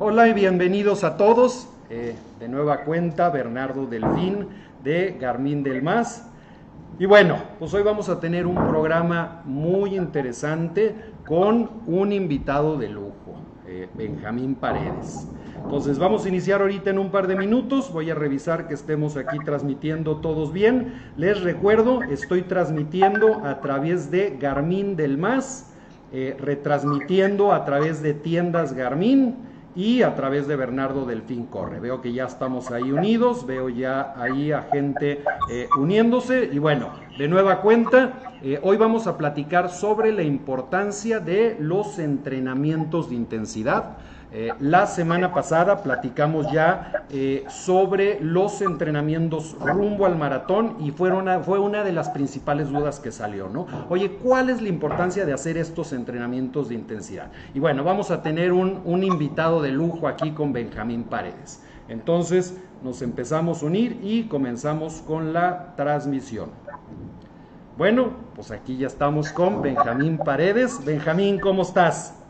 Hola y bienvenidos a todos. Eh, de nueva cuenta, Bernardo Delfín de Garmin del Más. Y bueno, pues hoy vamos a tener un programa muy interesante con un invitado de lujo, eh, Benjamín Paredes. Entonces vamos a iniciar ahorita en un par de minutos, voy a revisar que estemos aquí transmitiendo todos bien. Les recuerdo, estoy transmitiendo a través de Garmin del Más, eh, retransmitiendo a través de tiendas Garmin y a través de Bernardo Delfín Corre. Veo que ya estamos ahí unidos, veo ya ahí a gente eh, uniéndose y bueno, de nueva cuenta, eh, hoy vamos a platicar sobre la importancia de los entrenamientos de intensidad. Eh, la semana pasada platicamos ya eh, sobre los entrenamientos rumbo al maratón y fue una, fue una de las principales dudas que salió, ¿no? Oye, ¿cuál es la importancia de hacer estos entrenamientos de intensidad? Y bueno, vamos a tener un, un invitado de lujo aquí con Benjamín Paredes. Entonces nos empezamos a unir y comenzamos con la transmisión. Bueno, pues aquí ya estamos con Benjamín Paredes. Benjamín, ¿cómo estás?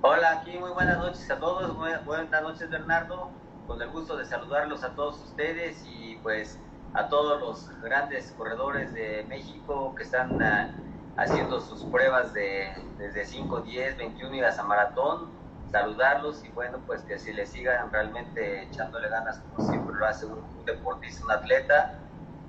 Hola, aquí muy buenas noches a todos, buenas noches Bernardo, con el gusto de saludarlos a todos ustedes y pues a todos los grandes corredores de México que están ah, haciendo sus pruebas de desde 5, 10, 21 y hasta maratón, saludarlos y bueno, pues que si les sigan realmente echándole ganas como siempre lo hace un, deportista, un atleta,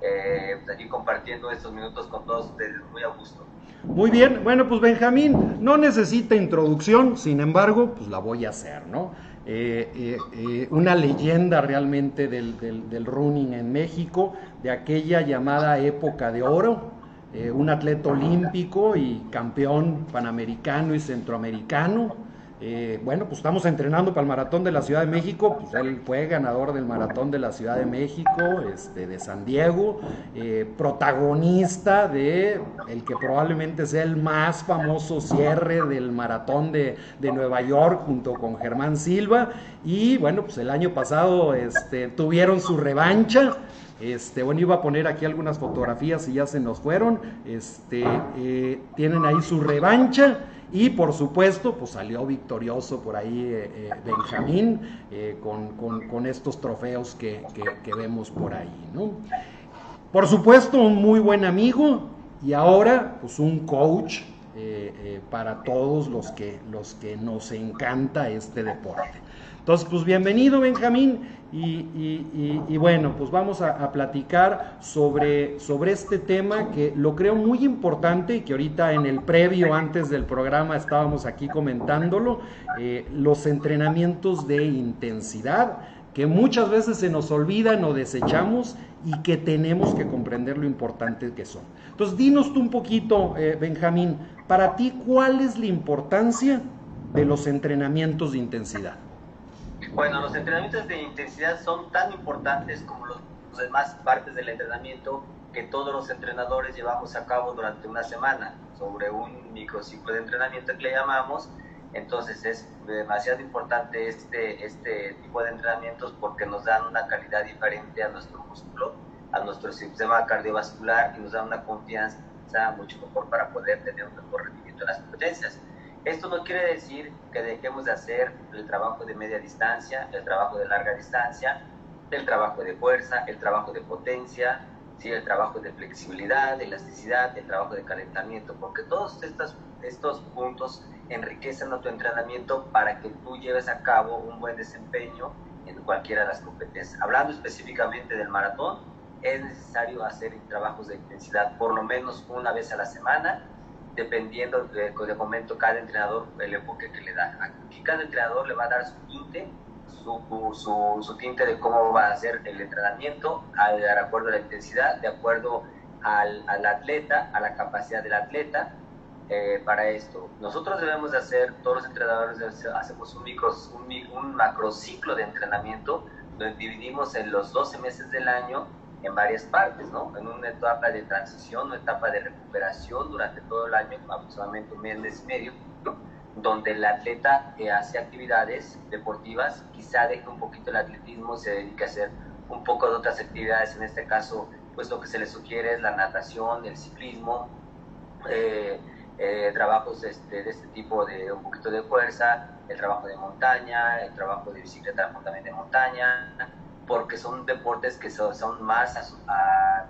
eh, pues aquí compartiendo estos minutos con todos ustedes, muy a gusto. Muy bien, bueno, pues Benjamín no necesita introducción, sin embargo, pues la voy a hacer, ¿no? Eh, eh, eh, una leyenda realmente del, del, running en México, de aquella llamada época de oro, un atleta olímpico y campeón panamericano y centroamericano, eh, bueno, pues estamos entrenando para el maratón de la Ciudad de México, pues él fue ganador del maratón de la Ciudad de México, este, de San Diego, eh, protagonista de el que probablemente sea el más famoso cierre del maratón de, de, Nueva York junto con Germán Silva y bueno, pues el año pasado este, tuvieron su revancha. Este, bueno, iba a poner aquí algunas fotografías y ya se nos fueron. Este, eh, tienen ahí su revancha y por supuesto, pues salió victorioso por ahí eh, eh, Benjamín eh, con, estos trofeos que, vemos por ahí, ¿no? Por supuesto, un muy buen amigo y ahora, pues un coach para todos los que, los que nos encanta este deporte. Entonces, pues bienvenido Benjamín y, bueno, pues vamos a, platicar sobre, sobre este tema que lo creo muy importante y que ahorita en el previo, antes del programa, estábamos aquí comentándolo, eh, los entrenamientos de intensidad que muchas veces se nos olvidan o desechamos y que tenemos que comprender lo importante que son. Entonces, dinos tú un poquito, eh, Benjamín, para ti, ¿cuál es la importancia de los entrenamientos de intensidad? Bueno, los entrenamientos de intensidad son tan importantes como los, demás partes del entrenamiento que todos los entrenadores llevamos a cabo durante una semana sobre un microciclo de entrenamiento que le llamamos. Entonces es demasiado importante este, este tipo de entrenamientos porque nos dan una calidad diferente a nuestro músculo, a nuestro sistema cardiovascular y nos dan una confianza mucho mejor para poder tener un mejor rendimiento en las competencias. Esto no quiere decir que dejemos de hacer el trabajo de media distancia, el trabajo de larga distancia, el trabajo de fuerza, el trabajo de potencia, ¿sí? el trabajo de flexibilidad, de elasticidad, el trabajo de calentamiento, porque todos estos, estos puntos enriquecen tu entrenamiento para que tú lleves a cabo un buen desempeño en cualquiera de las competencias. Hablando específicamente del maratón, es necesario hacer trabajos de intensidad por lo menos una vez a la semana dependiendo de, de momento cada entrenador el enfoque que le da. Aquí cada entrenador le va a dar su tinte, su, su, tinte de cómo va a hacer el entrenamiento, de acuerdo a la intensidad, de acuerdo al, al atleta, a la capacidad del atleta. Eh, para esto, nosotros debemos de hacer, todos los entrenadores hacemos un, micro, un, un de entrenamiento, donde dividimos en los 12 meses del año en varias partes, ¿no? En una etapa de transición, una etapa de recuperación durante todo el año, aproximadamente un mes y medio, donde el atleta que hace actividades deportivas, quizá deje un poquito el atletismo, se dedique a hacer un poco de otras actividades, en este caso, pues lo que se le sugiere es la natación, el ciclismo, eh, eh, trabajos este, de este tipo de un poquito de fuerza, el trabajo de montaña, el trabajo de bicicleta también de montaña, porque son deportes que son, más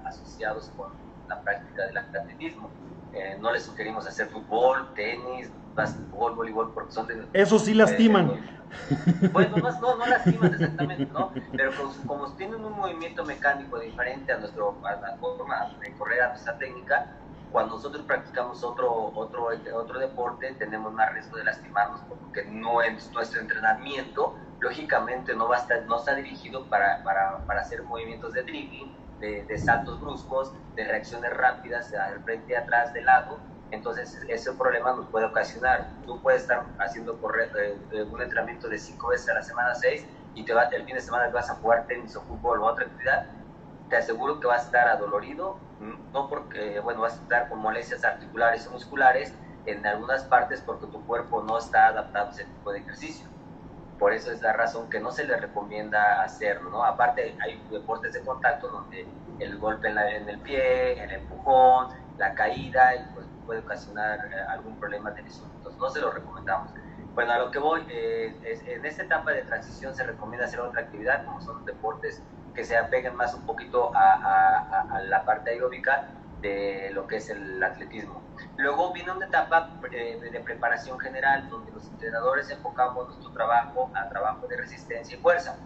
asociados con la práctica del atletismo. Eh, no les sugerimos hacer fútbol, tenis, básquetbol, voleibol, porque son de... Eso sí lastiman. bueno, no, no, lastiman exactamente, ¿no? Pero como, tienen un movimiento mecánico diferente a, nuestro, a la forma de correr, a nuestra técnica, cuando nosotros practicamos otro, otro, otro deporte tenemos más riesgo de lastimarnos porque no es nuestro entrenamiento, lógicamente no, va a estar, no está dirigido para, para, para hacer movimientos de dribbling, de, saltos bruscos, de reacciones rápidas al frente, atrás, de lado. Entonces ese problema nos puede ocasionar. Tú puedes estar haciendo correr, eh, un entrenamiento de cinco veces a la semana, seis, y te va, el fin de semana vas a jugar tenis o fútbol o otra actividad, te aseguro que vas a estar adolorido, no porque, bueno, vas a estar con molestias articulares o musculares en algunas partes porque tu cuerpo no está adaptado a ese tipo de ejercicio. Por eso es la razón que no se le recomienda hacerlo, ¿no? Aparte hay deportes de contacto donde el golpe en, el pie, el empujón, la caída, pues puede ocasionar eh, algún problema de lesión. Entonces no se lo recomendamos. Bueno, a lo que voy, eh, en esta etapa de transición se recomienda hacer otra actividad, como son deportes que se apeguen más un poquito a, la parte aeróbica de lo que es el atletismo. Luego viene una etapa de, preparación general donde los entrenadores enfocamos nuestro trabajo a trabajo de resistencia y fuerza.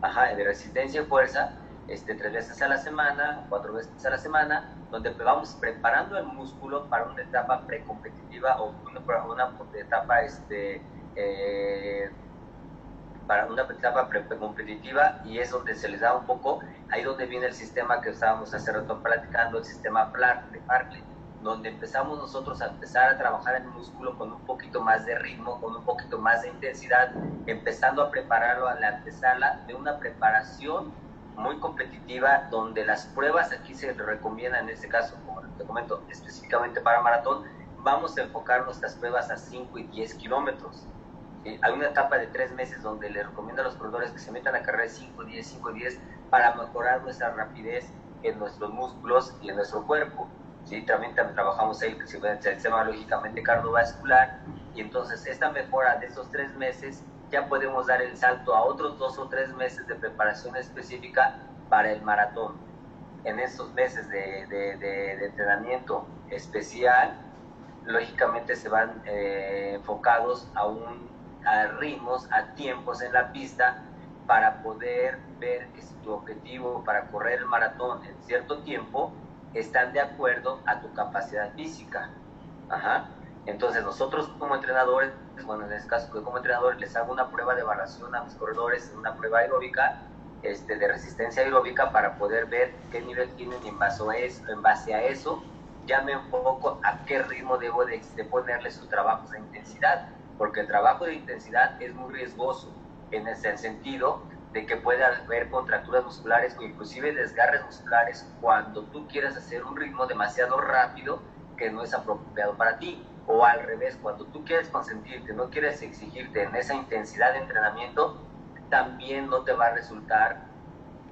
Ajá, de resistencia y fuerza, este, tres veces a la semana, cuatro veces a la semana, donde vamos preparando el músculo para una etapa precompetitiva o una, una etapa este, eh, para una etapa competitiva y es donde se les da un poco, ahí donde viene el sistema que estábamos hace rato platicando, el sistema de Barclay, donde empezamos nosotros a empezar a trabajar el músculo con un poquito más de ritmo, con un poquito más de intensidad, empezando a prepararlo a la antesala de una preparación muy competitiva, donde las pruebas aquí se recomiendan, en este caso, como te comento, específicamente para maratón, vamos a enfocar nuestras pruebas a 5 y 10 kilómetros hay una etapa de tres meses donde le recomiendo a los corredores que se metan a carrera 5, 10, 5, 10 para mejorar nuestra rapidez en nuestros músculos y en nuestro cuerpo. ¿sí? También, trabajamos ahí el sistema lógicamente cardiovascular y entonces esta mejora de esos tres meses ya podemos dar el salto a otros dos o tres meses de preparación específica para el maratón. En estos meses de, de, de, entrenamiento especial, lógicamente se van eh, enfocados a un a ritmos, a tiempos en la pista para poder ver que si tu objetivo para correr el maratón en cierto tiempo están de acuerdo a tu capacidad física. Ajá. Entonces nosotros como entrenadores, bueno en este caso como entrenador les hago una prueba de evaluación a mis corredores, una prueba aeróbica, este, de resistencia aeróbica para poder ver qué nivel tienen eso, en base a eso ya me enfoco a qué ritmo debo de, de ponerle sus trabajos de intensidad porque el trabajo de intensidad es muy riesgoso en el sentido de que puede haber contracturas musculares o inclusive desgarres musculares cuando tú quieres hacer un ritmo demasiado rápido que no es apropiado para ti. O al revés, cuando tú quieres consentirte, no quieres exigirte en esa intensidad de entrenamiento, también no te va a resultar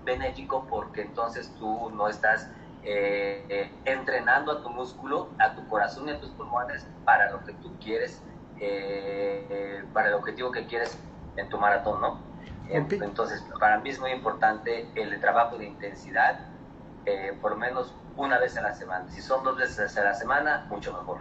benéfico porque entonces tú no estás eh, eh, entrenando a tu músculo, a tu corazón y a tus pulmones para lo que tú quieres eh, para el objetivo que quieres en tu maratón, ¿no? Entonces, para mí es muy importante el trabajo de intensidad, eh, por lo menos una vez a la semana. Si son dos veces a la semana, mucho mejor.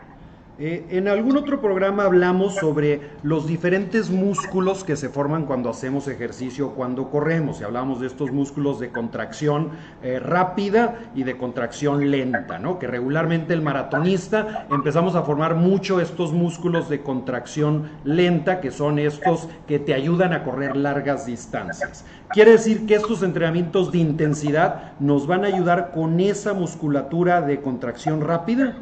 Eh, en algún otro programa hablamos sobre los diferentes músculos que se forman cuando hacemos ejercicio, cuando corremos, y hablamos de estos músculos de contracción eh, rápida y de contracción lenta, ¿no? Que regularmente el maratonista empezamos a formar mucho estos músculos de contracción lenta, que son estos que te ayudan a correr largas distancias. Quiere decir que estos entrenamientos de intensidad nos van a ayudar con esa musculatura de contracción rápida.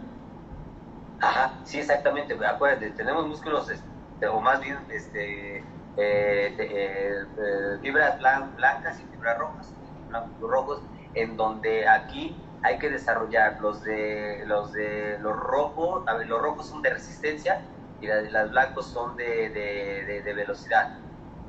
Ajá, sí, exactamente. Acuérdate, tenemos músculos, este, o más bien este, eh, eh, eh, fibras blancas y fibras rojas, blancos rojos, en donde aquí hay que desarrollar los de los de los rojos, los rojos son de resistencia y las, blancos son de, de, velocidad.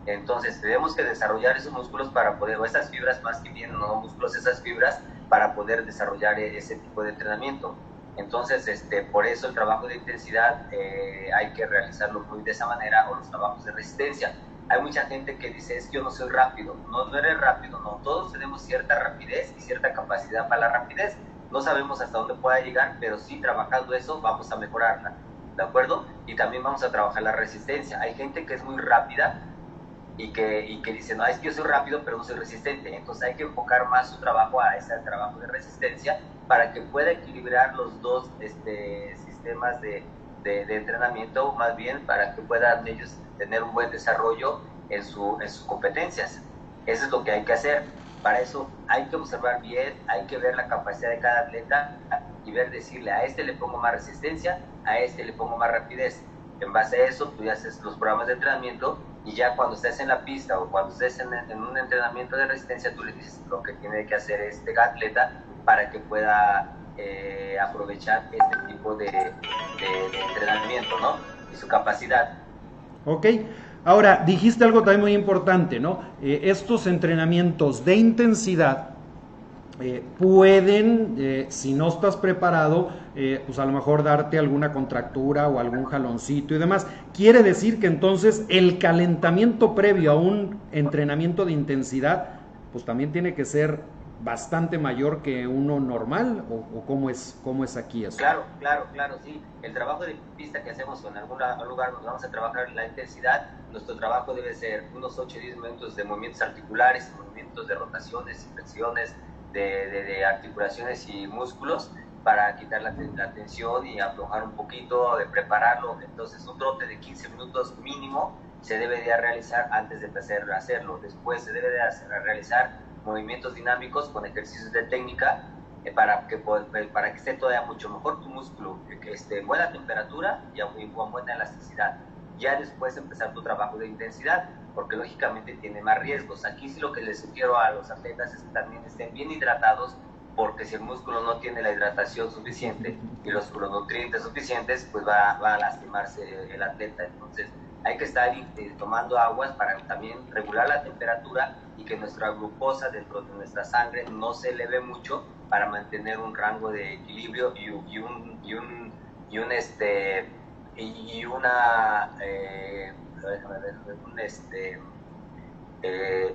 Entonces tenemos que desarrollar esos músculos para poder, o esas fibras más que bien, no músculos, esas fibras para poder desarrollar ese tipo de entrenamiento. Entonces, este, por eso el trabajo de intensidad eh, hay que realizarlo muy de esa manera o los trabajos de resistencia. Hay mucha gente que dice, es que yo no soy rápido. No, no eres rápido, no. Todos tenemos cierta rapidez y cierta capacidad para la rapidez. No sabemos hasta dónde pueda llegar, pero sí trabajando eso vamos a mejorarla. ¿De acuerdo? Y también vamos a trabajar la resistencia. Hay gente que es muy rápida, y que, y que dice, no, es que yo soy rápido, pero no soy resistente. Entonces hay que enfocar más su trabajo a ese trabajo de resistencia para que pueda equilibrar los dos este, sistemas de, de, entrenamiento, más bien para que puedan ellos tener un buen desarrollo en, su, en sus competencias. Eso es lo que hay que hacer. Para eso hay que observar bien, hay que ver la capacidad de cada atleta y ver, decirle, a este le pongo más resistencia, a este le pongo más rapidez. En base a eso, tú ya haces los programas de entrenamiento y ya cuando estés en la pista o cuando estés en, un entrenamiento de resistencia, tú le dices lo que tiene que hacer este atleta para que pueda eh, aprovechar este tipo de, entrenamiento, ¿no? Y su capacidad. Ok. Ahora, dijiste algo también muy importante, ¿no? Eh, estos entrenamientos de intensidad eh, pueden, eh, si no estás preparado, eh, pues a lo mejor darte alguna contractura o algún jaloncito y demás. Quiere decir que entonces el calentamiento previo a un entrenamiento de intensidad, pues también tiene que ser bastante mayor que uno normal o, cómo es cómo es aquí eso. Claro, claro, claro, sí. El trabajo de pista que hacemos en algún lugar donde vamos a trabajar la intensidad, nuestro trabajo debe ser unos 8 o 10 minutos de movimientos articulares, movimientos de rotaciones, flexiones, de, articulaciones y músculos para quitar la, tensión y aflojar un poquito, de prepararlo. Entonces, un trote de 15 minutos mínimo se debe de realizar antes de hacerlo. Después se debe de hacer, realizar movimientos dinámicos con ejercicios de técnica eh, para, que, eh, para que esté todavía mucho mejor tu músculo, que esté en buena temperatura y a buena elasticidad. Ya después empezar tu trabajo de intensidad porque lógicamente tiene más riesgos. Aquí sí lo que les sugiero a los atletas es que también estén bien hidratados, porque si el músculo no tiene la hidratación suficiente y los nutrientes suficientes, pues va, a lastimarse el atleta. Entonces hay que estar eh, tomando aguas para también regular la temperatura y que nuestra glucosa dentro de nuestra sangre no se eleve mucho para mantener un rango de equilibrio y, un, y un, y un este y una eh, un, este, eh,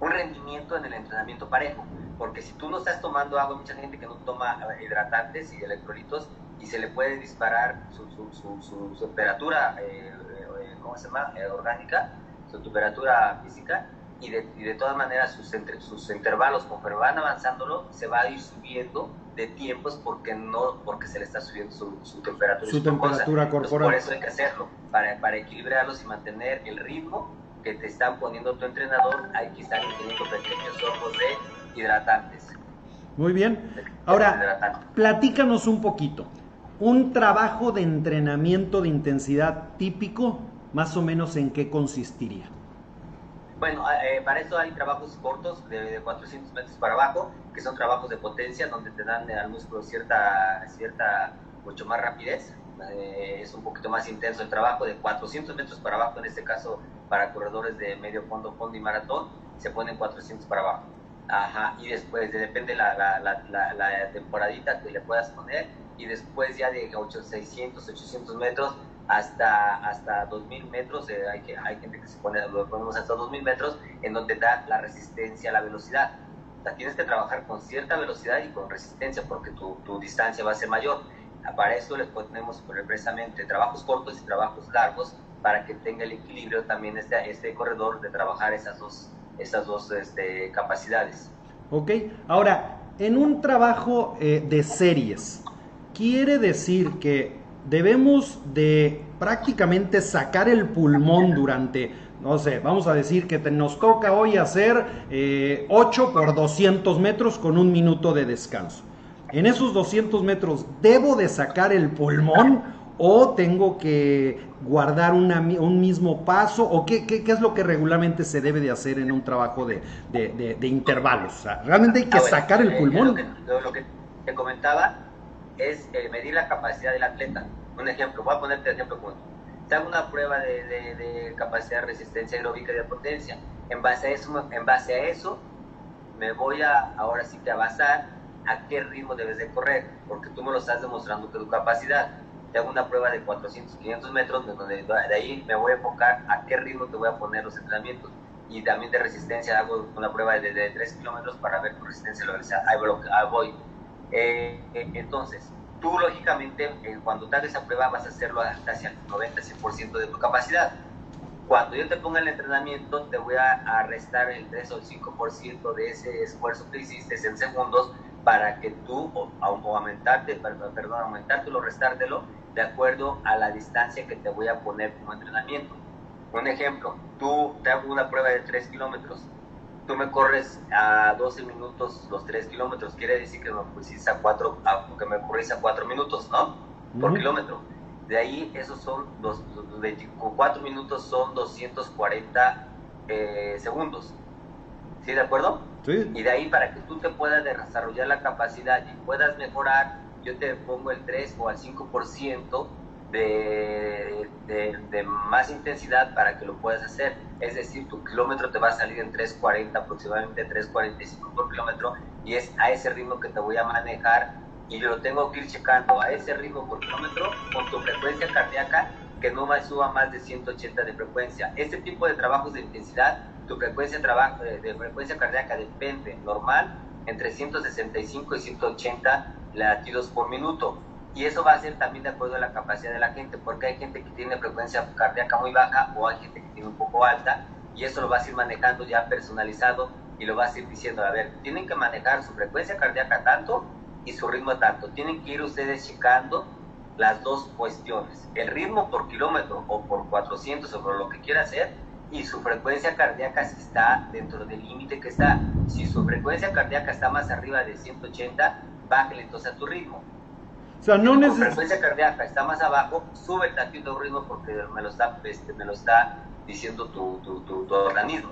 un rendimiento en el entrenamiento parejo. Porque si tú no estás tomando agua, mucha gente que no toma hidratantes y electrolitos y se le puede disparar su, su, su, temperatura, eh, eh, ¿cómo se llama? orgánica, su temperatura física y de, y de todas maneras sus, entre, sus intervalos, conforme van avanzándolo, se va a ir subiendo de tiempos porque no porque se le está subiendo su, su temperatura, su temperatura corporal. por eso hay que hacerlo, para, para equilibrarlos y mantener el ritmo que te están poniendo tu entrenador, hay que estar teniendo pequeños ojos de hidratantes. Muy bien. Ahora, platícanos un poquito. Un trabajo de entrenamiento de intensidad típico, más o menos en qué consistiría. Bueno, eh, para eso hay trabajos cortos de, 400 metros para abajo, que son trabajos de potencia, donde te dan al músculo cierta, cierta mucho más rapidez. Eh, es un poquito más intenso el trabajo de 400 metros para abajo, en este caso para corredores de medio fondo, fondo y maratón, se ponen 400 para abajo. Ajá, y después depende la, la, la, la, temporadita que le puedas poner, y después ya de 800, 600, 800 metros hasta, hasta 2.000 metros, eh, hay, que, hay gente que se pone, lo ponemos hasta 2.000 metros, en donde da la resistencia a la velocidad. Tienes que trabajar con cierta velocidad y con resistencia, porque tu, tu distancia va a ser mayor. Para eso les ponemos precisamente trabajos cortos y trabajos largos, para que tenga el equilibrio también este, este corredor de trabajar esas dos, esas dos este, capacidades. Ok, ahora, en un trabajo eh, de series, quiere decir que debemos de prácticamente sacar el pulmón durante, no sé, vamos a decir que nos toca hoy hacer 8 eh, por 200 metros con un minuto de descanso. En esos 200 metros, ¿debo de sacar el pulmón o tengo que guardar un mismo paso? ¿O qué, qué, es lo que regularmente se debe de hacer en un trabajo de, de, intervalos? realmente hay que sacar el eh, pulmón. lo que te comentaba, es eh, medir la capacidad del atleta. Un ejemplo, voy a ponerte ejemplo te hago una prueba de, de, capacidad de resistencia aeróbica y de potencia. En base a eso, en base a eso me voy a ahora sí que a basar a qué ritmo debes de correr, porque tú me lo estás demostrando que tu capacidad. Te hago una prueba de 400, 500 metros, donde de ahí me voy a enfocar a qué ritmo te voy a poner los entrenamientos. Y también de resistencia hago una prueba de, de 3 kilómetros para ver tu resistencia a la Ahí voy. Eh, eh, entonces, tú lógicamente eh, cuando te hagas esa prueba vas a hacerlo hasta hacia el 90-100% de tu capacidad. Cuando yo te ponga el entrenamiento, te voy a, restar el 3 o el 5% de ese esfuerzo que hiciste en segundos para que tú, o, aumentarte, perdón, perdón, aumentártelo, restártelo, de acuerdo a la distancia que te voy a poner como entrenamiento. Un ejemplo, tú te hago una prueba de 3 kilómetros, tú me corres a 12 minutos los 3 kilómetros, quiere decir que me pusiste a 4, que me corres a 4 minutos, ¿no? Por kilómetro de ahí, esos son, los, 24 minutos son 240 eh, segundos. ¿Sí, de acuerdo? Sí. Y de ahí, para que tú te puedas desarrollar la capacidad y puedas mejorar, yo te pongo el 3 o al 5% de, de, más intensidad para que lo puedas hacer. Es decir, tu kilómetro te va a salir en 3.40, aproximadamente 3.45 por kilómetro, y es a ese ritmo que te voy a manejar y yo lo tengo que ir checando a ese ritmo por kilómetro con tu frecuencia cardíaca que no me suba más de 180 de frecuencia. Este tipo de trabajos de intensidad, tu frecuencia de, de frecuencia cardíaca depende normal entre 165 y 180 latidos por minuto. Y eso va a ser también de acuerdo a la capacidad de la gente, porque hay gente que tiene frecuencia cardíaca muy baja o hay gente que tiene un poco alta, y eso lo vas a ir manejando ya personalizado y lo vas a ir diciendo, a ver, tienen que manejar su frecuencia cardíaca tanto y su ritmo tanto. Tienen que ir ustedes checando las dos cuestiones, el ritmo por kilómetro o por 400 o por lo que quiera hacer y su frecuencia cardíaca si está dentro del límite que está. Si su frecuencia cardíaca está más arriba de 180, bájale entonces a tu ritmo. O sea, no frecuencia cardíaca está más abajo, sube el tantito ritmo porque me lo está, este, me lo está diciendo tu, tu, tu, tu organismo.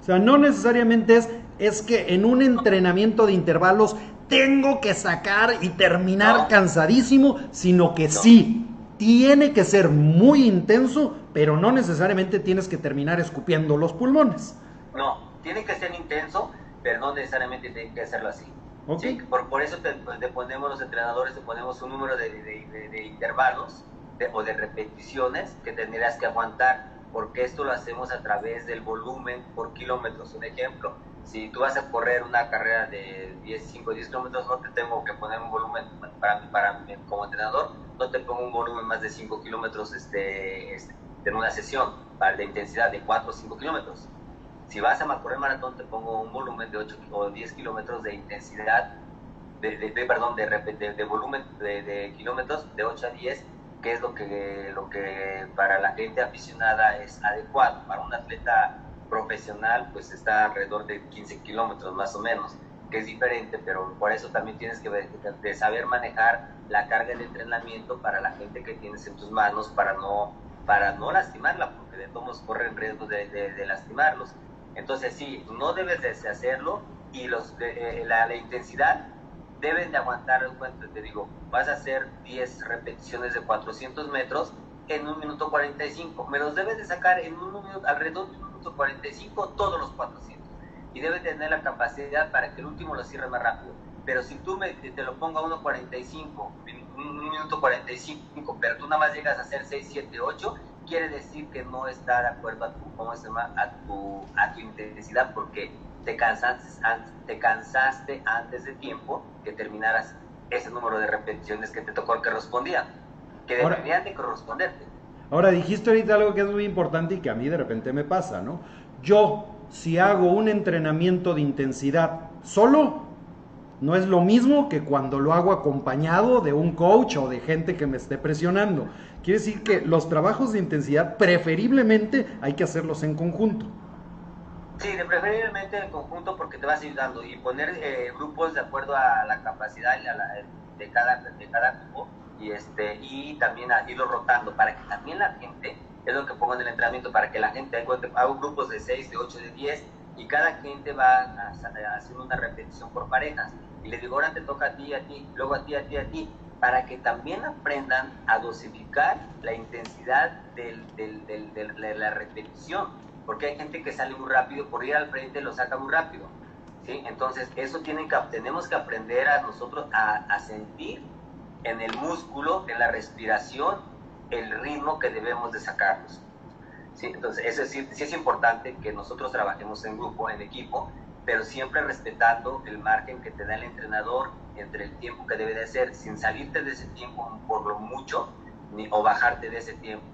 O sea, no necesariamente es, es que en un entrenamiento de intervalos tengo que sacar y terminar cansadísimo, sino que sí, tiene que ser muy intenso, pero no necesariamente tienes que terminar escupiendo los pulmones. No, tiene que ser intenso, pero no necesariamente tiene que hacerlo así. Por, por, eso te, ponemos los entrenadores, te ponemos un número de, de, intervalos o de repeticiones que tendrías que aguantar, porque esto lo hacemos a través del volumen por kilómetros. Un ejemplo, si tú vas a correr una carrera de 10, 5, 10 kilómetros, no te tengo que poner un volumen, para, para como entrenador, no te pongo un volumen más de 5 kilómetros este, este, en una sesión, para la intensidad de 4 o 5 kilómetros. Si vas a correr maratón, te pongo un volumen de 8 o 10 kilómetros de intensidad, de, perdón, de, de volumen de, de, kilómetros de 8 a 10, que es lo que, lo que para la gente aficionada es adecuado. Para un atleta profesional pues está alrededor de 15 kilómetros más o menos, que es diferente, pero por eso también tienes que de saber manejar la carga de entrenamiento para la gente que tienes en tus manos para no, para no lastimarla, porque de todos corren riesgo de, de, lastimarlos. Entonces sí, no debes de hacerlo y los, eh, la, la, intensidad deben de aguantar, te digo, vas a hacer 10 repeticiones de 400 metros en un minuto 45, me los debes de sacar en un minuto, alrededor de un 45 todos los 400. Y debe tener la capacidad para que el último lo cierre más rápido. Pero si tú me, te lo pongo a 1.45, un minuto 45, pero tú nada más llegas a hacer 6, 7, 8, quiere decir que no está de acuerdo a tu, ¿cómo se llama? A tu, a tu intensidad porque te cansaste, te cansaste antes de tiempo que terminaras ese número de repeticiones que te tocó que respondían, que deberían de corresponderte. Ahora, dijiste ahorita algo que es muy importante y que a mí de repente me pasa, ¿no? Yo, si hago un entrenamiento de intensidad solo, no es lo mismo que cuando lo hago acompañado de un coach o de gente que me esté presionando. Quiere decir que los trabajos de intensidad preferiblemente hay que hacerlos en conjunto. Sí, preferiblemente en conjunto porque te vas ayudando y poner eh, grupos de acuerdo a la capacidad de, cada, de cada grupo y, este, y también irlo rotando para que también la gente, es lo que pongo en el entrenamiento, para que la gente, hago grupos de 6, de 8, de 10 y cada gente va haciendo una repetición por parejas. Y les digo, ahora te toca a ti, a ti, luego a ti, a ti, a ti, para que también aprendan a dosificar la intensidad de la repetición. Porque hay gente que sale muy rápido, por ir al frente lo saca muy rápido ¿sí? Entonces, eso tenemos que aprender a nosotros a, a sentir en el músculo, en la respiración, el ritmo que debemos de sacarnos. ¿Sí? Entonces, eso es, sí es importante que nosotros trabajemos en grupo, en equipo, pero siempre respetando el margen que te da el entrenador entre el tiempo que debe de ser, sin salirte de ese tiempo por lo mucho ni, o bajarte de ese tiempo.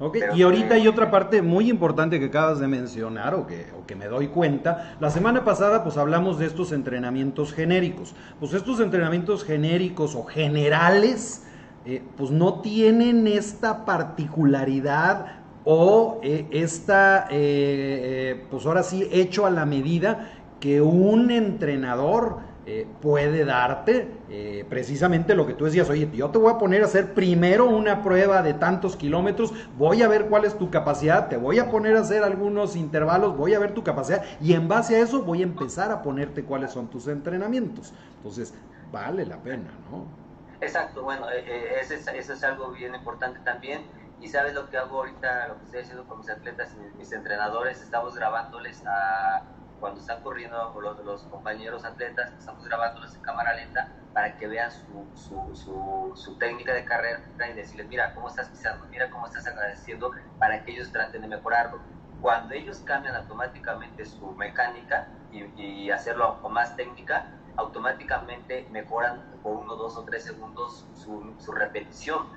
Okay. y ahorita hay otra parte muy importante que acabas de mencionar o que, o que me doy cuenta. La semana pasada pues hablamos de estos entrenamientos genéricos. Pues estos entrenamientos genéricos o generales eh, pues no tienen esta particularidad o eh, esta, eh, pues ahora sí, hecho a la medida que un entrenador eh, puede darte eh, precisamente lo que tú decías, oye, yo te voy a poner a hacer primero una prueba de tantos kilómetros, voy a ver cuál es tu capacidad, te voy a poner a hacer algunos intervalos, voy a ver tu capacidad y en base a eso voy a empezar a ponerte cuáles son tus entrenamientos. Entonces, vale la pena, ¿no? Exacto, bueno, eh, eso, es, algo bien importante también. Y sabes lo que hago ahorita, lo que estoy haciendo con mis atletas y mis entrenadores, estamos grabándoles a cuando están corriendo los, los compañeros atletas, estamos grabándolos en cámara lenta para que vean su, su, su, su, técnica de carrera y decirles, mira cómo estás pisando, mira cómo estás agradeciendo para que ellos traten de mejorarlo. Cuando ellos cambian automáticamente su mecánica y, y hacerlo con más técnica, automáticamente mejoran por uno, dos o tres segundos su, su repetición.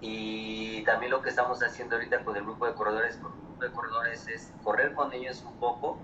Y también lo que estamos haciendo ahorita con el grupo de corredores, con el grupo de corredores es correr con ellos un poco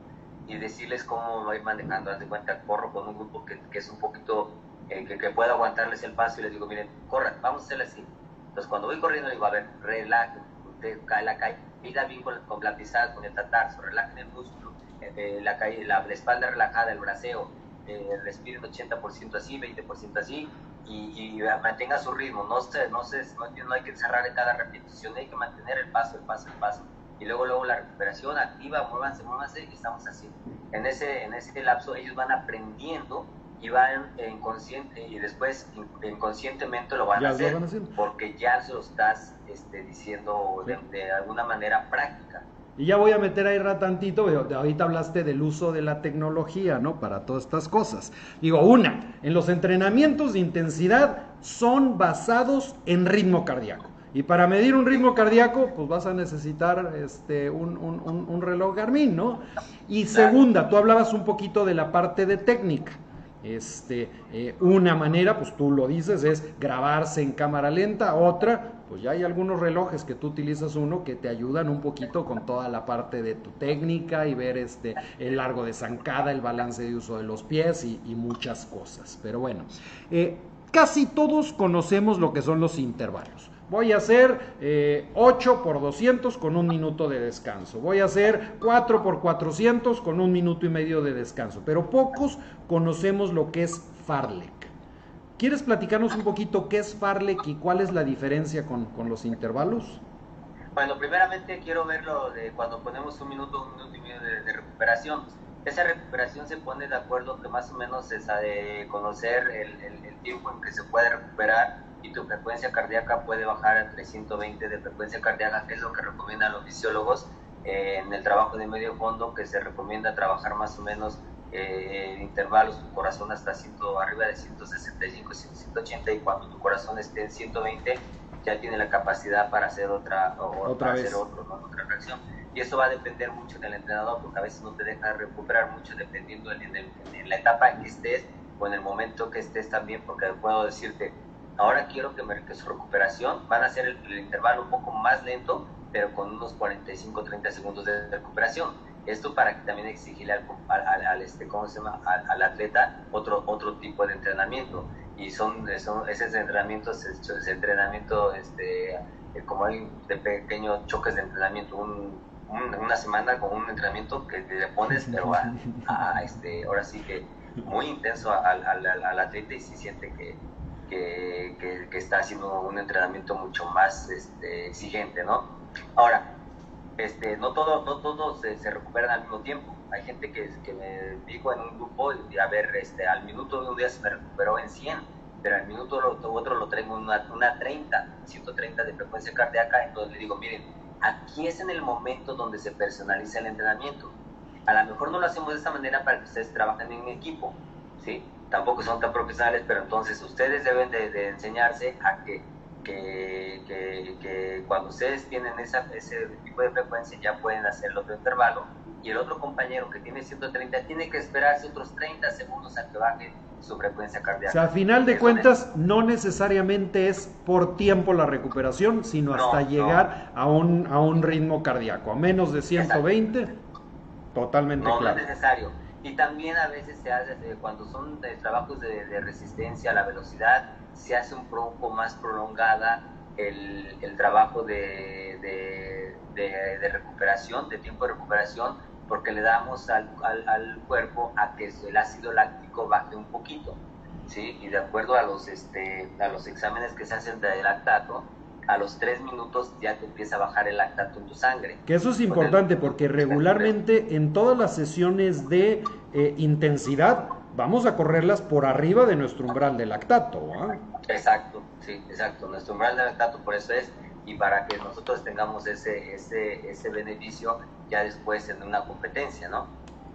y decirles cómo ir manejando. Haz de cuenta, corro con un grupo que, que es un poquito, eh, que, que, pueda aguantarles el paso y les digo, miren, corran, vamos a hacerle así. Entonces, cuando voy corriendo, digo, a ver, relaje, usted cae la caída bien con, con la pisada, con el tatarzo, relajen el músculo, eh, la, la, la, espalda relajada, el braceo, eh, respiren 80% así, 20% así, y, y, mantenga su ritmo. No, se, no, se, no, no hay que cerrar en cada repetición, hay que mantener el paso, el paso, el paso y luego luego la recuperación activa, muévanse, muévanse y estamos así. En ese, en ese lapso ellos van aprendiendo y van y después inconscientemente lo van a hacer porque ya se lo estás este, diciendo de, de, alguna manera práctica. Y ya voy a meter ahí tantito, ahorita hablaste del uso de la tecnología, ¿no? Para todas estas cosas. Digo, una, en los entrenamientos de intensidad son basados en ritmo cardíaco. Y para medir un ritmo cardíaco, pues vas a necesitar este, un, un, un reloj Garmin, ¿no? Y segunda, tú hablabas un poquito de la parte de técnica. Este, eh, una manera, pues tú lo dices, es grabarse en cámara lenta. Otra, pues ya hay algunos relojes que tú utilizas uno que te ayudan un poquito con toda la parte de tu técnica y ver este, el largo de zancada, el balance de uso de los pies y, muchas cosas. Pero bueno, eh, casi todos conocemos lo que son los intervalos. Voy a hacer eh, 8 por 200 con un minuto de descanso. Voy a hacer 4 por 400 con un minuto y medio de descanso. Pero pocos conocemos lo que es Farlek. ¿Quieres platicarnos un poquito qué es Farlek y cuál es la diferencia con, con los intervalos? Bueno, primeramente quiero ver lo de cuando ponemos un minuto, un minuto y medio de, de recuperación. Esa recuperación se pone de acuerdo que más o menos es a de conocer el, el, el tiempo en que se puede recuperar y tu frecuencia cardíaca puede bajar a 320 de frecuencia cardíaca, que es lo que recomiendan los fisiólogos eh, en el trabajo de medio fondo, que se recomienda trabajar más o menos eh, en intervalos, tu corazón hasta 100, arriba de 165, 180 y cuando tu corazón esté en 120 ya tiene la capacidad para hacer otra, o otra hacer otro, ¿no? otra reacción. Y eso va a depender mucho del entrenador, porque a veces no te deja recuperar mucho dependiendo en, el, en la etapa en que estés o en el momento que estés también, porque puedo decirte, Ahora quiero que, me, que su recuperación van a ser el, el, intervalo un poco más lento, pero con unos 45-30 segundos de recuperación. Esto para que también exigirle al, al, al este, ¿cómo se llama? Al, al, atleta otro, otro tipo de entrenamiento. Y son, son esos entrenamientos, ese entrenamiento, este, como hay de pequeños choques de entrenamiento, un, un, una semana con un entrenamiento que te pones, pero a, a, este, ahora sí que muy intenso al, al, al atleta y se siente que, que, que, que, está haciendo un entrenamiento mucho más este, exigente, ¿no? Ahora, este, no todos no todo se, recuperan al mismo tiempo. Hay gente que, que me dijo en un grupo, a ver, este, al minuto de un día se me recuperó en 100, pero al minuto lo, otro lo traigo una, una 30, 130 de frecuencia cardíaca, entonces le digo, miren, aquí es en el momento donde se personaliza el entrenamiento. A lo mejor no lo hacemos de esta manera para que ustedes trabajen en equipo, ¿sí? Tampoco son tan profesionales, pero entonces ustedes deben de, enseñarse a que, que, que, cuando ustedes tienen esa, ese tipo de frecuencia ya pueden hacer el otro intervalo y el otro compañero que tiene 130 tiene que esperarse otros 30 segundos a que baje su frecuencia cardíaca. O sea, a final de cuentas, no necesariamente es por tiempo la recuperación, sino hasta llegar a, un, a un ritmo cardíaco. A menos de 120, totalmente claro. No es necesario. Y también a veces se hace, eh, cuando son trabajos de, resistencia a la velocidad, se hace un poco más prolongada el, el trabajo de, de, recuperación, de tiempo de recuperación, porque le damos al, al, cuerpo a que el ácido láctico baje un poquito, ¿sí? Y de acuerdo a los, este, a los exámenes que se hacen de lactato, a los tres minutos ya te empieza a bajar el lactato en tu sangre. Que eso es importante porque regularmente en todas las sesiones de eh, intensidad vamos a correrlas por arriba de nuestro umbral de lactato. Exacto, sí, exacto. Nuestro umbral de lactato por eso es y para que nosotros tengamos ese, ese, ese beneficio ya después en una competencia, ¿no?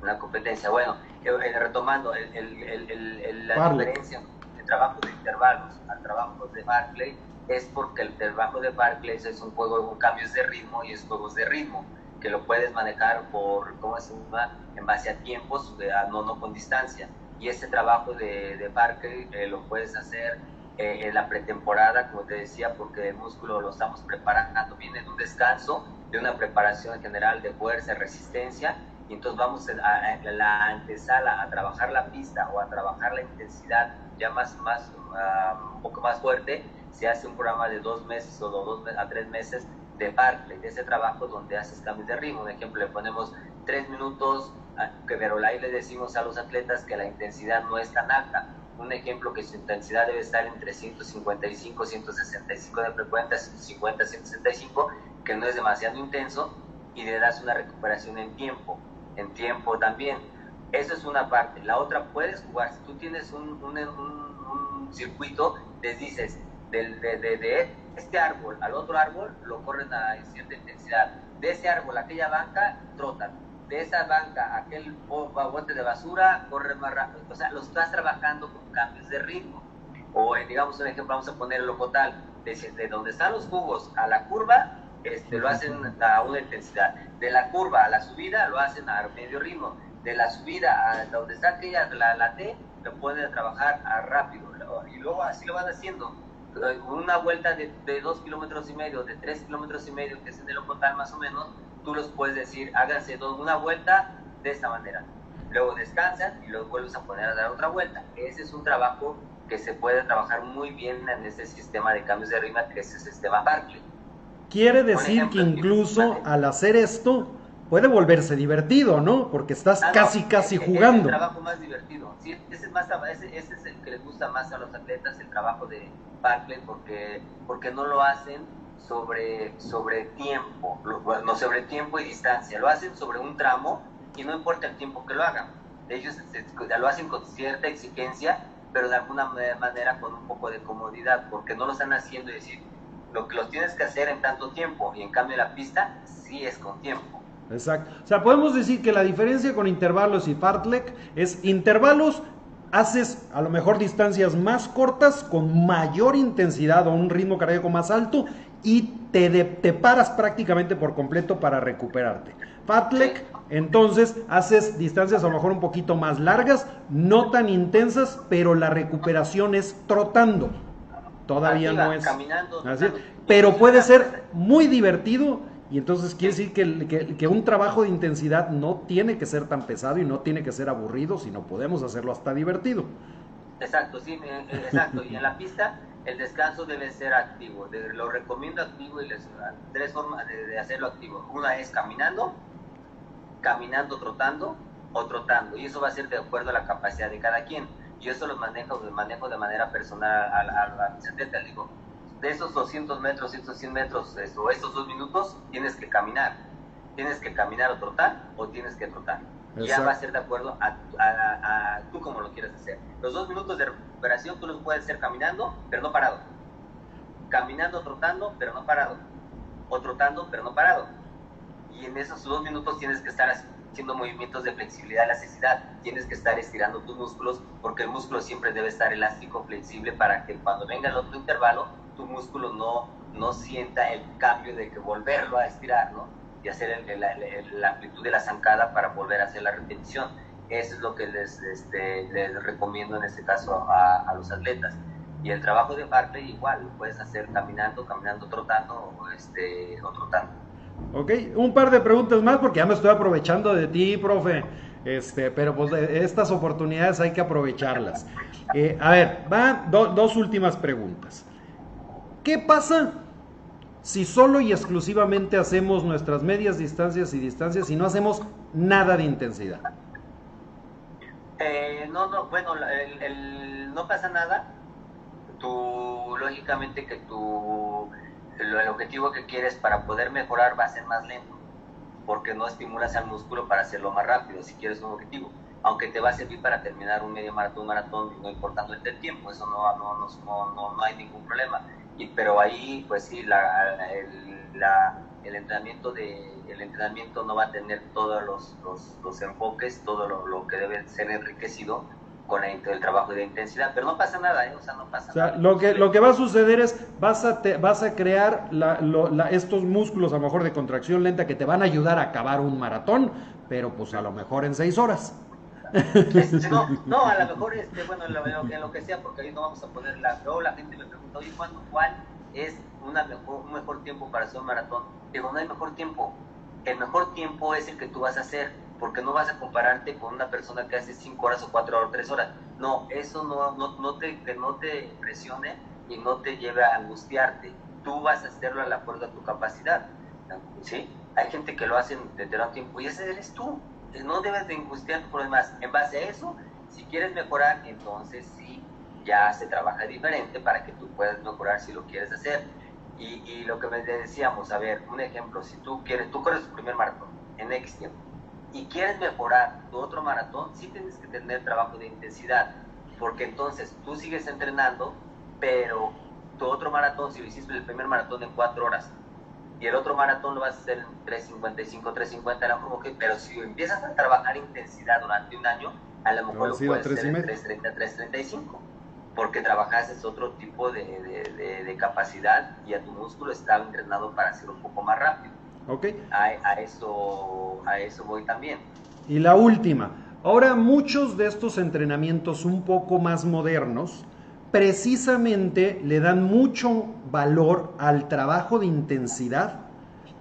Una competencia. Bueno, eh, retomando el, el, el, la diferencia de trabajo de intervalos al trabajo de Barclay es porque el trabajo de Barclay es un juego con cambios de ritmo y es juegos de ritmo que lo puedes manejar por, ¿cómo se llama? En base a tiempos, no, no con distancia. Y ese trabajo de, de Barclay eh, lo puedes hacer eh, en la pretemporada, como te decía, porque el músculo lo estamos preparando, viene de un descanso, de una preparación general de fuerza, resistencia, y entonces vamos a, la antesala a trabajar la pista o a trabajar la intensidad ya más, más ah, un poco más fuerte, se hace un programa de dos meses o dos a tres meses de parte de ese trabajo donde haces cambios de ritmo. Un ejemplo, le ponemos tres minutos, que ahí le decimos a los atletas que la intensidad no es tan alta un ejemplo que su intensidad debe estar entre 155, 165 de frecuencia, 150, 165, que no es demasiado intenso, y le das una recuperación en tiempo, en tiempo también. Eso es una parte. La otra, puedes jugar. Si tú tienes un, un, un, circuito, les dices, de, de, de, este árbol al otro árbol, lo corren a cierta intensidad. De ese árbol a aquella banca, trotan de esa banca aquel bote de basura, corre más rápido. O sea, lo estás trabajando con cambios de ritmo. O eh, digamos un ejemplo, vamos a poner el locotal, de, de donde están los jugos a la curva, este, lo hacen a una intensidad. De la curva a la subida lo hacen a medio ritmo. De la subida a donde está aquella, la, la T, lo pueden trabajar a rápido. Y luego así lo van haciendo. Una vuelta de, de dos kilómetros y medio, de tres kilómetros y medio, que es el de locotal más o menos, tú los puedes decir, háganse una vuelta de esta manera. Luego descansan y luego vuelves a poner a dar otra vuelta. Ese es un trabajo que se puede trabajar muy bien en este sistema de cambios de ritmo, que es el sistema Barclay. Quiere decir que incluso al hacer esto puede volverse divertido, ¿no? Porque estás ah, casi, casi jugando. Es el trabajo más divertido. Sí, ese, es más, ese, ese, es el que les gusta más a los atletas, el trabajo de Barclay, porque, porque no lo hacen sobre, sobre tiempo, no sobre tiempo y distancia, lo hacen sobre un tramo y no importa el tiempo que lo hagan. Ellos lo hacen con cierta exigencia, pero de alguna manera con un poco de comodidad, porque no lo están haciendo y decir, lo que los tienes que hacer en tanto tiempo, y en cambio la pista sí es con tiempo. Exacto. O sea, podemos decir que la diferencia con intervalos y fartlek es intervalos haces a lo mejor distancias más cortas con mayor intensidad o un ritmo cardíaco más alto y te, te paras prácticamente por completo para recuperarte. Fatlek, entonces haces distancias a lo mejor un poquito más largas, no tan intensas, pero la recuperación es trotando. Todavía no es. Caminando, pero puede ser muy divertido y entonces quiere decir que, que, un trabajo de intensidad no tiene que ser tan pesado y no tiene que ser aburrido, sino podemos hacerlo hasta divertido. Exacto, sí, exacto. Y en la pista el descanso debe ser activo. lo recomiendo activo y les tres formas de, hacerlo activo. Una es caminando, caminando, trotando o trotando. Y eso va a ser de acuerdo a la capacidad de cada quien. Yo eso lo manejo, manejo de manera personal a, la Digo, de esos 200 metros, estos 100 metros o estos dos minutos, tienes que caminar. Tienes que caminar o trotar o tienes que trotar. Ya va a ser de acuerdo a, a, tú como lo quieras hacer. Los dos minutos de recuperación tú los puedes hacer caminando, pero no parado. Caminando, trotando, pero no parado. O trotando, pero no parado. y en esos dos minutos tienes que estar haciendo movimientos de flexibilidad, elasticidad, tienes que estar estirando tus músculos porque el músculo siempre debe estar elástico, flexible para que cuando venga el otro intervalo tu músculo no, no sienta el cambio de que volverlo a estirar, ¿no? Y hacer la amplitud de la zancada para volver a hacer la repetición. Eso es lo que les, este, recomiendo en este caso a, los atletas. Y el trabajo de parte igual, lo puedes hacer caminando, caminando, trotando o, este, o trotando. Ok, un par de preguntas más porque ya me estoy aprovechando de ti, profe. Este, pero pues estas oportunidades hay que aprovecharlas. Eh, a ver, van dos últimas preguntas. ¿Qué pasa si solo y exclusivamente hacemos nuestras medias distancias y distancias y no hacemos nada de intensidad? Eh, no, no, bueno, no pasa nada tú, lógicamente que tu, el objetivo que quieres para poder mejorar va a ser más lento, porque no estimulas al músculo para hacerlo más rápido, si quieres un objetivo. Aunque te va a servir para terminar un medio maratón, maratón, no importando el tiempo, eso no, no, hay ningún problema. Y, pero ahí, pues sí, la, el, la, el, entrenamiento de, el entrenamiento no va a tener todos los, los, los enfoques, todo lo, lo que debe ser enriquecido con el trabajo de intensidad, pero no pasa nada, ¿eh? o sea, no pasa nada. Lo que, lo que va a suceder es, vas a, te, vas a crear la, estos músculos a lo mejor de contracción lenta que te van a ayudar a acabar un maratón, pero pues a lo mejor en seis horas. No, no, a lo mejor, este, bueno, en lo, que sea, porque ahí no vamos a poner la... Luego la gente me pregunta, oye, ¿cuándo, ¿cuál es una mejor, un mejor tiempo para hacer un maratón? Digo, no hay mejor tiempo. El mejor tiempo es el que tú vas a hacer porque no vas a compararte con una persona que hace 5 horas o 4 horas o 3 horas. No, eso no, no, no, te, que no te presione y no te lleve a angustiarte. Tú vas a hacerlo a acuerdo a tu capacidad. ¿sí? Hay gente que lo hace desde un tiempo y ese eres tú. No debes de angustiarte por demás. En base a eso, si quieres mejorar, entonces sí, ya se trabaja diferente para que tú puedas mejorar si lo quieres hacer. Y, y lo que me decíamos, a ver, un ejemplo, si tú quieres, tú corres tu primer maratón en X tiempo y quieres mejorar tu otro maratón, sí tienes que tener trabajo de intensidad, porque entonces tú sigues entrenando, pero tu otro maratón, si lo hiciste el primer maratón en cuatro horas, y el otro maratón lo vas a hacer en 3.55, 3.50, a lo mejor, pero si empiezas a trabajar intensidad durante un año, a lo mejor lo puedes hacer en 3.30, 3.35, porque trabajaste otro tipo de, de, de, capacidad y a tu músculo estaba entrenado para ser un poco más rápido. ¿Ok? A, eso, a eso voy también. Y la última. Ahora muchos de estos entrenamientos un poco más modernos precisamente le dan mucho valor al trabajo de intensidad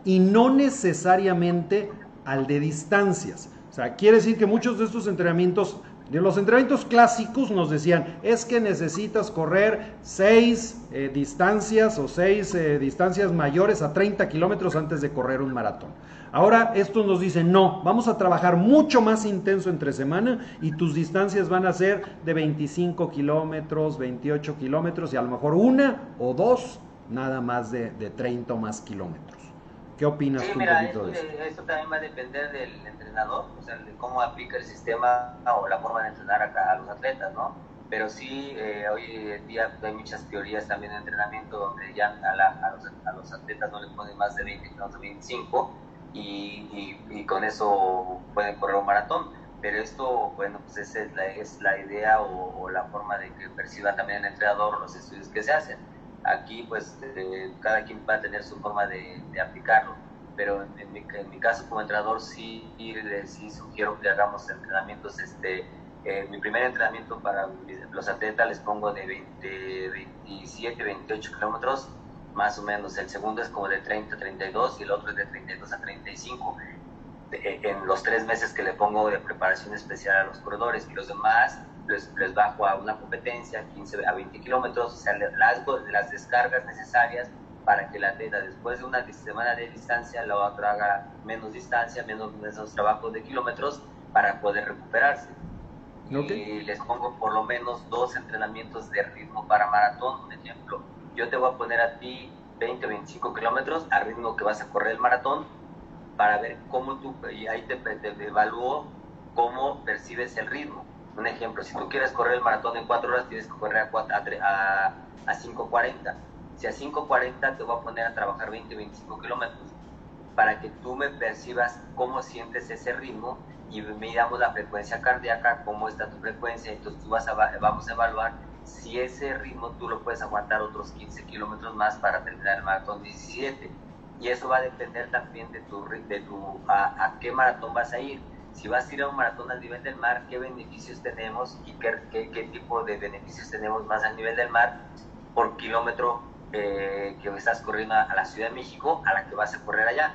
y no necesariamente al de distancias. O sea, quiere decir que muchos de estos entrenamientos de los entrenamientos clásicos nos decían, es que necesitas correr seis eh, distancias o seis eh, distancias mayores a 30 kilómetros antes de correr un maratón. Ahora estos nos dicen, no, vamos a trabajar mucho más intenso entre semana y tus distancias van a ser de 25 kilómetros, 28 kilómetros y a lo mejor una o dos nada más de, de 30 o más kilómetros. ¿Qué opinas tú un poquito de eso? Eso también va a depender del entrenador, o sea, de cómo aplica el sistema o la forma de entrenar a, a los atletas, ¿no? Pero sí, eh, hoy en día hay muchas teorías también de entrenamiento donde ya a, los, a los, atletas no les ponen más de 20 kilómetros, 25, y, y, con eso pueden correr un maratón. Pero esto, bueno, pues esa es la, es la idea o, la forma de que perciba también el entrenador los estudios que se hacen Aquí pues eh, cada quien va a tener su forma de, aplicarlo, pero en, mi, en, mi, caso como entrenador sí, sí sugiero que hagamos entrenamientos, este, eh, mi primer entrenamiento para los atletas les pongo de 20, 27, 28 kilómetros, más o menos, el segundo es como de 30 a 32 y el otro es de 32 a 35 en los tres meses que le pongo de preparación especial a los corredores y los demás les, bajo a una competencia, 15 a 20 kilómetros, o sea, las, las descargas necesarias para que la atleta después de una semana de distancia la otra haga menos distancia, menos, menos trabajo de kilómetros para poder recuperarse. Y les pongo por lo menos dos entrenamientos de ritmo para maratón. Un ejemplo, yo te voy a poner a ti 20 25 kilómetros al ritmo que vas a correr el maratón para ver cómo tú, y ahí te, te evalúo cómo percibes el ritmo. Un ejemplo, si tú quieres correr el maratón en 4 horas, tienes que correr a, a, a 5.40. Si a 5.40 te voy a poner a trabajar 20, 25 kilómetros para que tú me percibas cómo sientes ese ritmo y miramos la frecuencia cardíaca, cómo está tu frecuencia, entonces tú vas a, vamos a evaluar si ese ritmo tú lo puedes aguantar otros 15 kilómetros más para terminar el maratón 17. Y eso va a depender también de tu, de tu a, qué maratón vas a ir. Si vas a ir a un maratón al nivel del mar, qué beneficios tenemos y qué, qué, qué tipo de beneficios tenemos más al nivel del mar por kilómetro eh, que estás corriendo a, la Ciudad de México a la que vas a correr allá,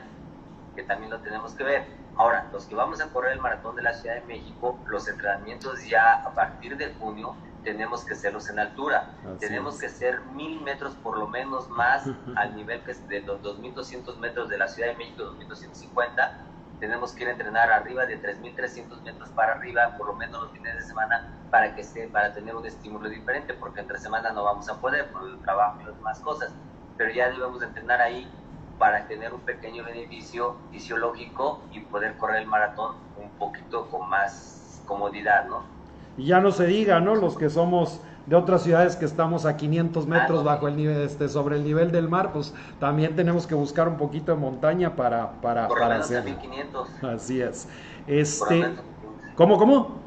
que también lo tenemos que ver. Ahora, los que vamos a correr el maratón de la Ciudad de México, los entrenamientos ya a partir de junio tenemos que hacerlos en altura. tenemos que ser mil metros por lo menos más al nivel que es de los 2.200 metros de la Ciudad de México, 2.250 tenemos que ir a entrenar arriba de 3.300 metros para arriba, por lo menos los fines de semana, para que esté, para tener un estímulo diferente, porque entre semana no vamos a poder por el trabajo y las demás cosas, pero ya debemos entrenar ahí para tener un pequeño beneficio fisiológico y poder correr el maratón un poquito con más comodidad, ¿no? Y ya no se diga, ¿no? Los que somos de otras ciudades que estamos a 500 metros bajo el nivel, este, sobre el nivel del mar, pues también tenemos que buscar un poquito de montaña para, para, por lo menos A 1500. Así es. Este, ¿Cómo, cómo?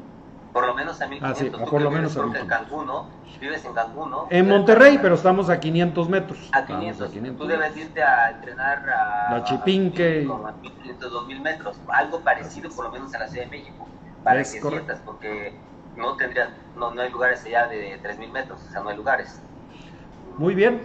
Por lo menos a 1500. Ah, por lo menos a en Cancún, ¿no? Vives en Cancún, ¿no? En Monterrey, pero estamos a 500 metros. A 500. Tú debes irte a entrenar a... La Chipinque. A 1500, 2000 metros. Algo parecido, por lo menos a la Ciudad de México. Para que sientas, porque no tendría, no, no hay lugares allá de 3.000 metros, o sea, no hay lugares. Muy bien.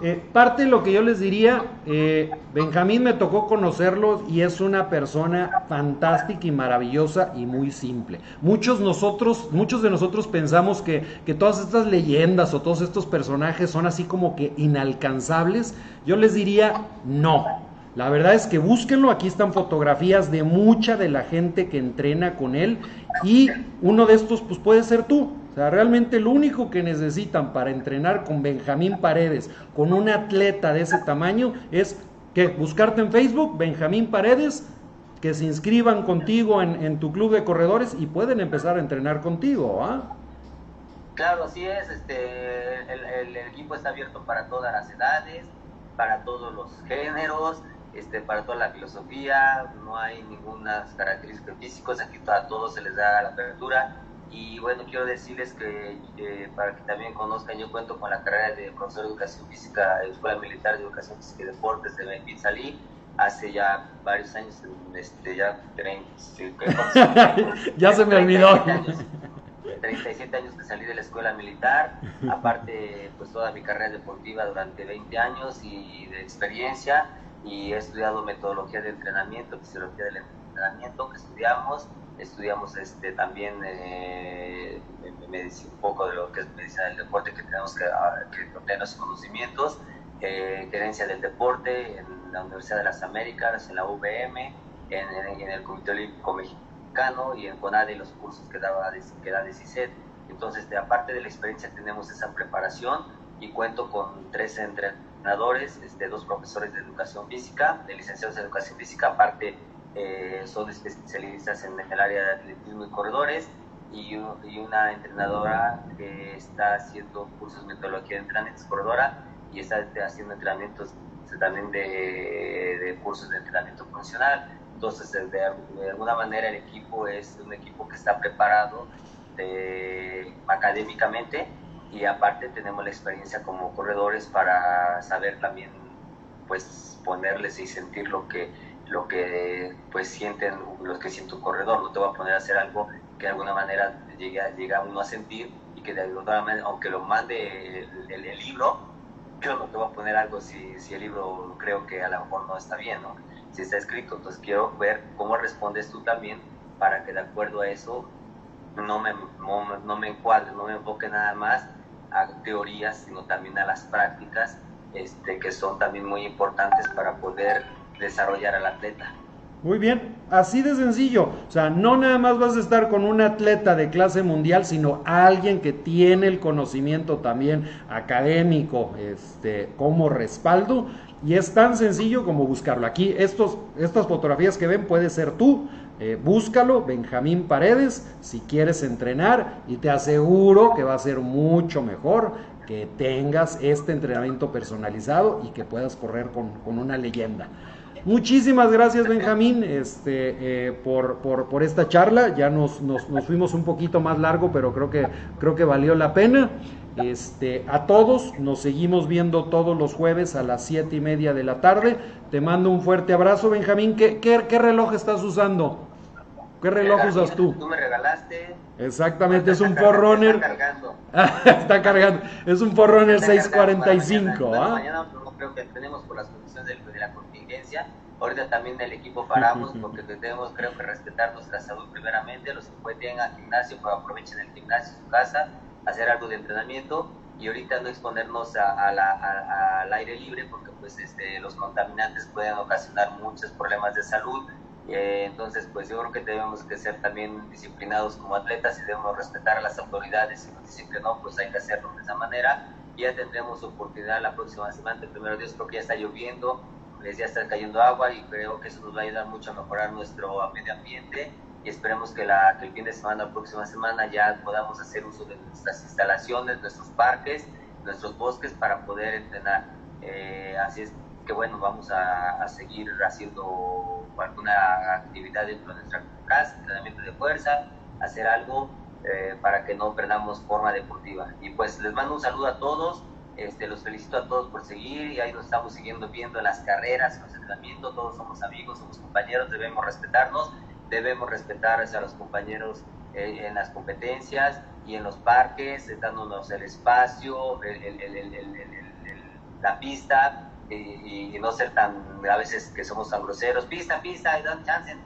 Eh, parte de lo que yo les diría, eh, Benjamín me tocó conocerlo y es una persona fantástica y maravillosa y muy simple. Muchos nosotros, muchos de nosotros pensamos que, que todas estas leyendas o todos estos personajes son así como que inalcanzables. Yo les diría no. La verdad es que búsquenlo, aquí están fotografías de mucha de la gente que entrena con él y uno de estos pues puede ser tú. O sea, realmente lo único que necesitan para entrenar con Benjamín Paredes, con un atleta de ese tamaño, es que buscarte en Facebook, Benjamín Paredes, que se inscriban contigo en, tu club de corredores y pueden empezar a entrenar contigo. ¿ah? Claro, así es. Este, el equipo está abierto para todas las edades, para todos los géneros este, para toda la filosofía, no hay ninguna característica físicas, aquí a todos se les da la apertura. Y bueno, quiero decirles que eh, para que también conozcan, yo cuento con la carrera de profesor de educación física de Escuela Militar de Educación Física y Deportes de Benfica Salí, hace ya varios años, este, ya 30, ya se me olvidó. 37 años que salí de la escuela militar, aparte pues toda mi carrera deportiva durante 20 años y de experiencia, y he estudiado metodología de entrenamiento, fisiología del entrenamiento que estudiamos, estudiamos este, también eh, un poco de lo que es medicina del deporte que tenemos que, ah, que tener los conocimientos, eh, gerencia del deporte en la Universidad de las Américas, en la UVM, en, en, el Comité Olímpico Mexicano y en CONADE los cursos que, daba, que da de CICET. Entonces, de, aparte de la experiencia, tenemos esa preparación y cuento con tres entrenadores entrenadores, este, dos profesores de educación física, de licenciados en educación física, aparte eh, son especialistas en el área de atletismo y corredores, y, y, una entrenadora que está haciendo cursos de metodología de entrenamiento, corredora, y está haciendo entrenamientos también de, de cursos de entrenamiento funcional. Entonces, de, de, alguna manera, el equipo es un equipo que está preparado de, académicamente y aparte tenemos la experiencia como corredores para saber también pues ponerles y sentir lo que lo que pues sienten los que siente un corredor. No te va a poner a hacer algo que de alguna manera llega, llega uno a sentir y que de alguna manera aunque lo mande el, libro yo no te voy a poner algo si, si el libro creo que a lo mejor no está bien no si está escrito entonces quiero ver cómo respondes tú también para que de acuerdo a eso no me, no, no me encuadre, no me enfoque nada más teorías, sino también a las prácticas, este, que son también muy importantes para poder desarrollar al atleta. Muy bien, así de sencillo. O sea, no nada más vas a estar con un atleta de clase mundial, sino alguien que tiene el conocimiento también académico este, como respaldo. Y es tan sencillo como buscarlo. Aquí, estos, estas fotografías que ven puede ser tú, eh, búscalo, Benjamín Paredes, si quieres entrenar y te aseguro que va a ser mucho mejor que tengas este entrenamiento personalizado y que puedas correr con, una leyenda. Muchísimas gracias, Benjamín, este, eh, por, por, por, esta charla. Ya nos, nos, nos, fuimos un poquito más largo, pero creo que, creo que valió la pena. Este, a todos, nos seguimos viendo todos los jueves a las siete y media de la tarde. Te mando un fuerte abrazo, Benjamín. ¿Qué, qué, qué reloj estás usando? ¿Qué reloj usas tú? Tú me regalaste. Exactamente, es un Forerunner. Está cargando. está cargando. Es un Forerunner 645. Mañana, ¿ah? mañana no creo que tenemos por las condiciones de, la contingencia. Ahorita también el equipo paramos porque tenemos, creo que, respetar nuestra salud primeramente. Los que pueden al gimnasio, pues aprovechen el gimnasio, su casa, hacer algo de entrenamiento y ahorita no exponernos al aire libre porque pues este, los contaminantes pueden ocasionar muchos problemas de salud eh, entonces, pues yo creo que debemos que ser también disciplinados como atletas y debemos respetar a las autoridades. Si nos dicen que no, pues hay que hacerlo de esa manera. Ya tendremos oportunidad la próxima semana. El primero Dios creo que ya está lloviendo, les ya está cayendo agua y creo que eso nos va a ayudar mucho a mejorar nuestro medio ambiente. Y esperemos que, la, que el fin de semana, la próxima semana, ya podamos hacer uso de nuestras instalaciones, nuestros parques, nuestros bosques para poder entrenar. Eh, así es que bueno, vamos a, seguir haciendo alguna actividad dentro de nuestra casa, entrenamiento de fuerza, hacer algo eh, para que no perdamos forma deportiva. Y pues les mando un saludo a todos, este, los felicito a todos por seguir y ahí nos estamos siguiendo viendo en las carreras, en los entrenamientos, todos somos amigos, somos compañeros, debemos respetarnos, debemos respetar a los compañeros eh, en las competencias y en los parques, dándonos el espacio, la pista, y, no ser tan, a veces que somos tan groseros, pista, pista, dan chance,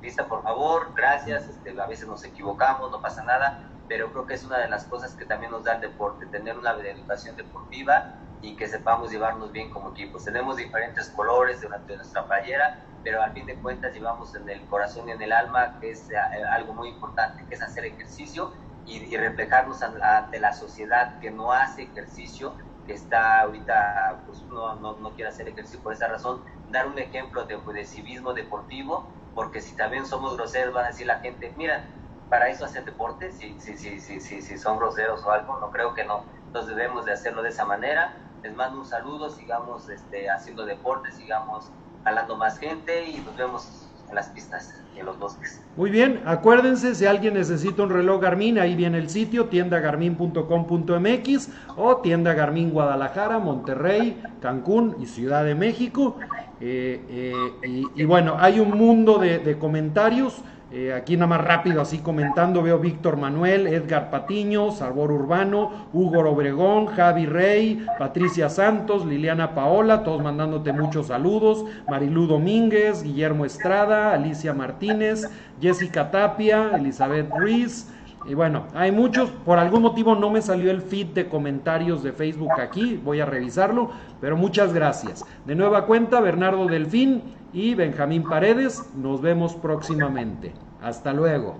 pista por favor, gracias, este, a veces nos equivocamos, no pasa nada, pero creo que es una de las cosas que también nos da el deporte, tener una educación deportiva y que sepamos llevarnos bien como equipos. Tenemos diferentes colores durante nuestra playera, pero al fin de cuentas llevamos en el corazón y en el alma, que es eh, algo muy importante, que es hacer ejercicio y, y reflejarnos ante la sociedad que no hace ejercicio que está ahorita, pues no, no, no, quiere hacer ejercicio por esa razón, dar un ejemplo de, de civismo deportivo, porque si también somos groseros, van a decir la gente, mira, para eso hacen deporte, si, si, si, si, si, son groseros o algo, no creo que no. Entonces debemos de hacerlo de esa manera. Les mando un saludo, sigamos este, haciendo deporte, sigamos jalando más gente y nos vemos en las pistas y en los bosques. Muy bien, acuérdense, si alguien necesita un reloj Garmin, ahí viene el sitio, tiendagarmin.com.mx o tienda Garmin Guadalajara, Monterrey, Cancún y Ciudad de México. Eh, eh, y, bueno, hay un mundo de, de comentarios. Eh, aquí nada más rápido, así comentando, veo Víctor Manuel, Edgar Patiño, Sabor Urbano, Hugo Obregón, Javi Rey, Patricia Santos, Liliana Paola, todos mandándote muchos saludos, Marilú Domínguez, Guillermo Estrada, Alicia Martínez, Jessica Tapia, Elizabeth Ruiz. Y bueno, hay muchos, por algún motivo no me salió el feed de comentarios de Facebook aquí, voy a revisarlo, pero muchas gracias. De nueva cuenta, Bernardo Delfín, y Benjamín Paredes. Nos vemos próximamente. Hasta luego.